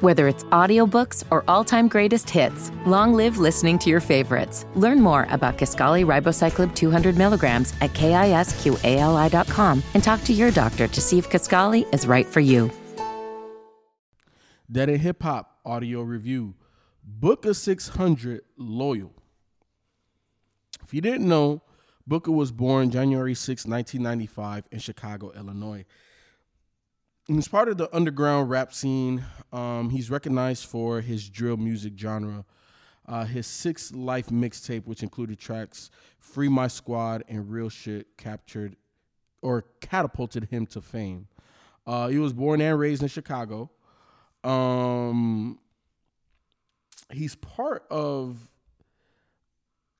Whether it's audiobooks or all-time greatest hits, long live listening to your favorites. Learn more about Kisqali Ribociclib 200 milligrams at kisqali.com and talk to your doctor to see if Kaskali is right for you. That a hip hop audio review. Booka600 Loyal. If you didn't know, Booka was born January 6, 1995 in Chicago, Illinois. He's part of the underground rap scene. Um, he's recognized for his drill music genre. Uh, his six life mixtape, which included tracks "Free My Squad" and "Real Shit," captured or catapulted him to fame. Uh, he was born and raised in Chicago. Um, he's part of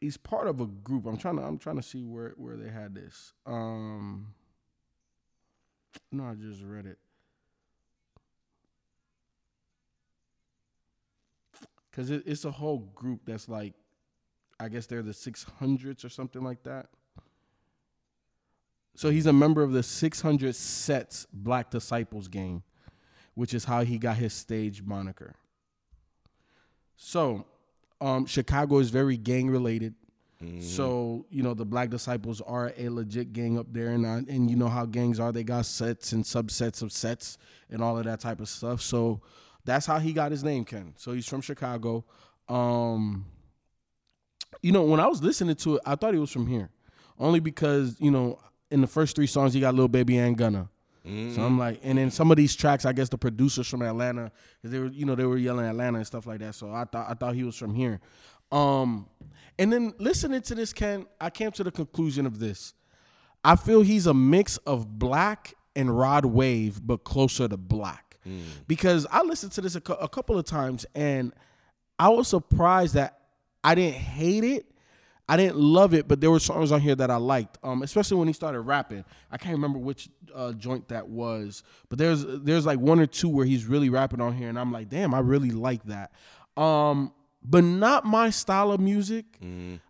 he's part of a group. I'm trying to I'm trying to see where where they had this. Um, no, I just read it. Because it, it's a whole group that's like, I guess they're the 600s or something like that. So he's a member of the 600 Sets Black Disciples gang, which is how he got his stage moniker. So, um, Chicago is very gang related. Mm-hmm. So you know the Black Disciples are a legit gang up there, and uh, and you know how gangs are. They got sets and subsets of sets and all of that type of stuff. So that's how he got his name, Ken. So he's from Chicago. Um, you know, when I was listening to it, I thought he was from here, only because you know in the first three songs he got Lil Baby and Gunna. Mm-hmm. So I'm like, and then some of these tracks, I guess the producers from Atlanta, because they were, you know, they were yelling Atlanta and stuff like that. So I thought, I thought he was from here. Um, and then listening to this, Ken, I came to the conclusion of this. I feel he's a mix of black and Rod Wave, but closer to black. Mm. Because I listened to this a, a couple of times and I was surprised that I didn't hate it. I didn't love it, but there were songs on here that I liked, um, especially when he started rapping. I can't remember which uh, joint that was, but there's there's like one or two where he's really rapping on here, and I'm like, damn, I really like that. Um, but not my style of music. Mm.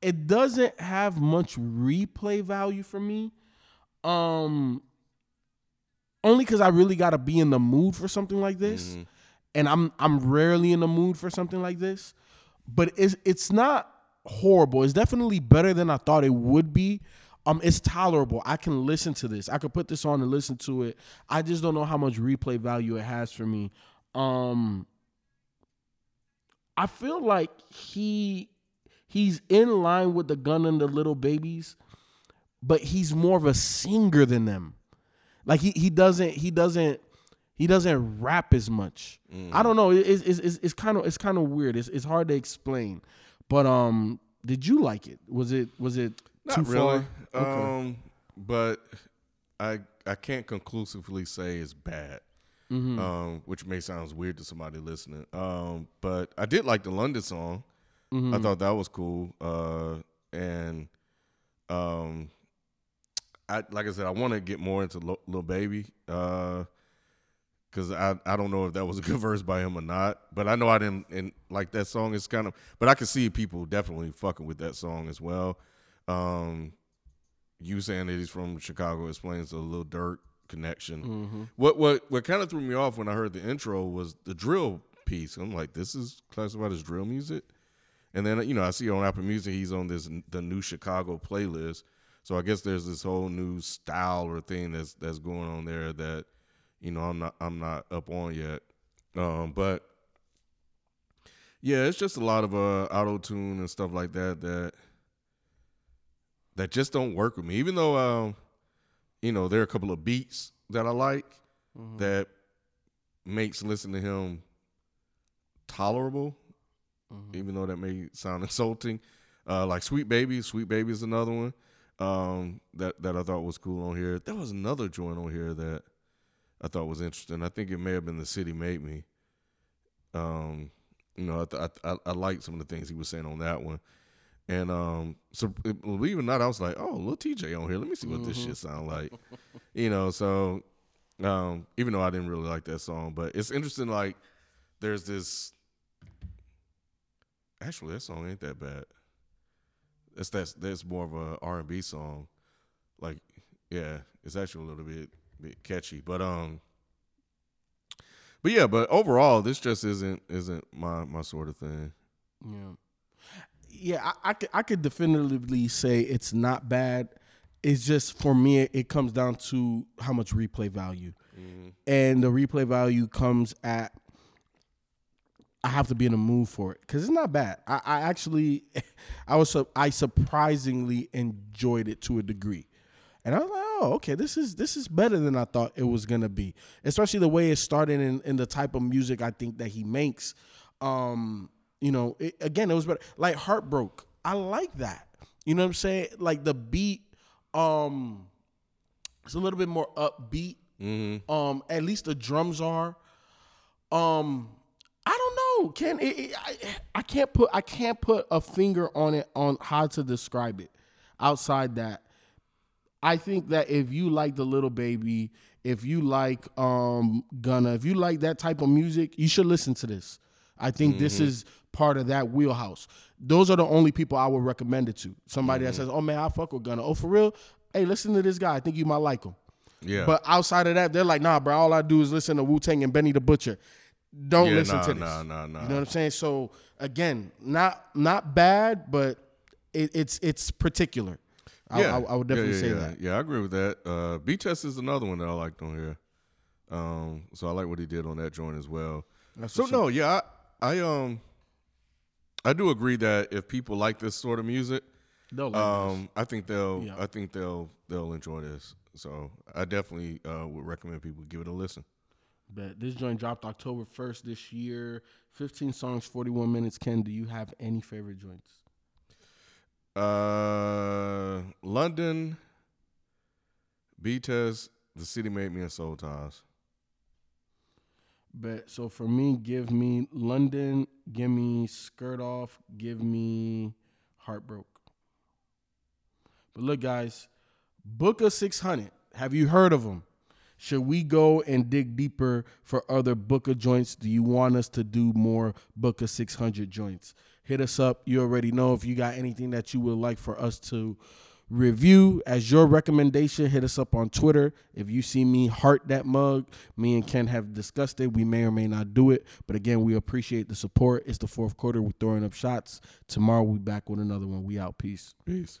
It doesn't have much replay value for me. Um, only because I really got to be in the mood for something like this, mm-hmm. and I'm I'm rarely in the mood for something like this. But it's it's not horrible. It's definitely better than I thought it would be. Um, it's tolerable. I can listen to this. I could put this on and listen to it. I just don't know how much replay value it has for me. Um, I feel like he he's in line with the gun and the little babies, but he's more of a singer than them. Like he he doesn't he doesn't he doesn't rap as much. Mm. I don't know. It's it's it's kind of it's kind of weird. It's it's hard to explain. But um, did you like it? Was it was it not too really? Far? Okay. Um, but I I can't conclusively say it's bad. Mm-hmm. Um, which may sound weird to somebody listening. Um, but I did like the London song. Mm-hmm. I thought that was cool. Uh, and um, I like I said, I want to get more into Lil Baby because uh, I I don't know if that was a good verse by him or not, but I know I didn't and like that song. is kind of, but I can see people definitely fucking with that song as well. Um, you saying that he's from Chicago explains the Lil Durk connection. Mm-hmm. What what what kind of threw me off when I heard the intro was the drill piece. I'm like, this is classified as drill music. And then you know I see on Apple Music he's on this the new Chicago playlist. So I guess there's this whole new style or thing that's that's going on there that you know I'm not I'm not up on yet. Um, but yeah, it's just a lot of uh, auto tune and stuff like that that that just don't work with me. Even though um, you know there are a couple of beats that I like mm-hmm. that makes listening to him tolerable, mm-hmm. even though that may sound insulting. Uh, like Sweet Baby, Sweet Baby is another one um, that that I thought was cool on here. There was another joint on here that I thought was interesting. I think it may have been the city made me. Um, you know, I th- I, I, I liked some of the things he was saying on that one. And um, so believe it or not, I was like, "Oh, Lil Tjay on here. Let me see what mm-hmm. this shit sound like." you know, so um, even though I didn't really like that song, but it's interesting. Like, there's this. Actually, that song ain't that bad. That's that's that's more of a R and B song. Like, yeah, it's actually a little bit bit catchy, but um, but yeah, but overall, this just isn't isn't my my sort of thing. Yeah yeah, I, I, could I could definitively say it's not bad. It's just for me, it comes down to how much replay value, mm-hmm. and the replay value comes at. I have to be in a mood for it because it's not bad. I, I actually, I was I surprisingly enjoyed it to a degree, and I was like, oh, okay, this is this is better than I thought it was gonna be. Especially the way it started in, in the type of music I think that he makes. Um, you know, it, again, it was better. Like Heartbroke. I like that. You know what I'm saying? Like the beat, um, it's a little bit more upbeat. Mm-hmm. Um, at least the drums are. Um, know. Can it, it, I, I can't put I can't put a finger on it on how to describe it. Outside that, I think that if you like the Lil Baby, if you like um Gunna, if you like that type of music, you should listen to this. I think mm-hmm. this is part of that wheelhouse. Those are the only people I would recommend it to. Somebody mm-hmm. that says, "Oh man, I fuck with Gunna." Oh, for real? Hey, listen to this guy. I think you might like him. Yeah. But outside of that, they're like, "Nah, bro. All I do is listen to Wu Tang and Benny the Butcher." Don't yeah, listen nah, to this. Nah, nah, nah. You know what I'm saying? So again, not not bad, but it, it's it's particular. Yeah, I, I, I would definitely yeah, say yeah, that. Yeah, I agree with that. Uh, B Test is another one that I liked on here. Um, so I like what he did on that joint as well. That's so no, yeah, I, I um I do agree that if people like this sort of music, like um, I think they'll yeah. I think they'll they'll enjoy this. So I definitely uh, would recommend people give it a listen. Bet this joint dropped October first this year. Fifteen songs, forty one minutes. Ken, do you have any favorite joints? Uh, London, B-Test, The City Made Me, and Soul Ties. But so for me, give me London, give me Skirt Off, give me Heartbroke. But look, guys, Booka600. Have you heard of them? Should we go and dig deeper for other Booka joints? Do you want us to do more Booka600 joints? Hit us up. You already know if you got anything that you would like for us to review as your recommendation. Hit us up on Twitter. If you see me heart that mug, me and Ken have discussed it. We may or may not do it. But again, we appreciate the support. It's the fourth quarter. We're throwing up shots. Tomorrow we back with another one. We out. Peace. Peace.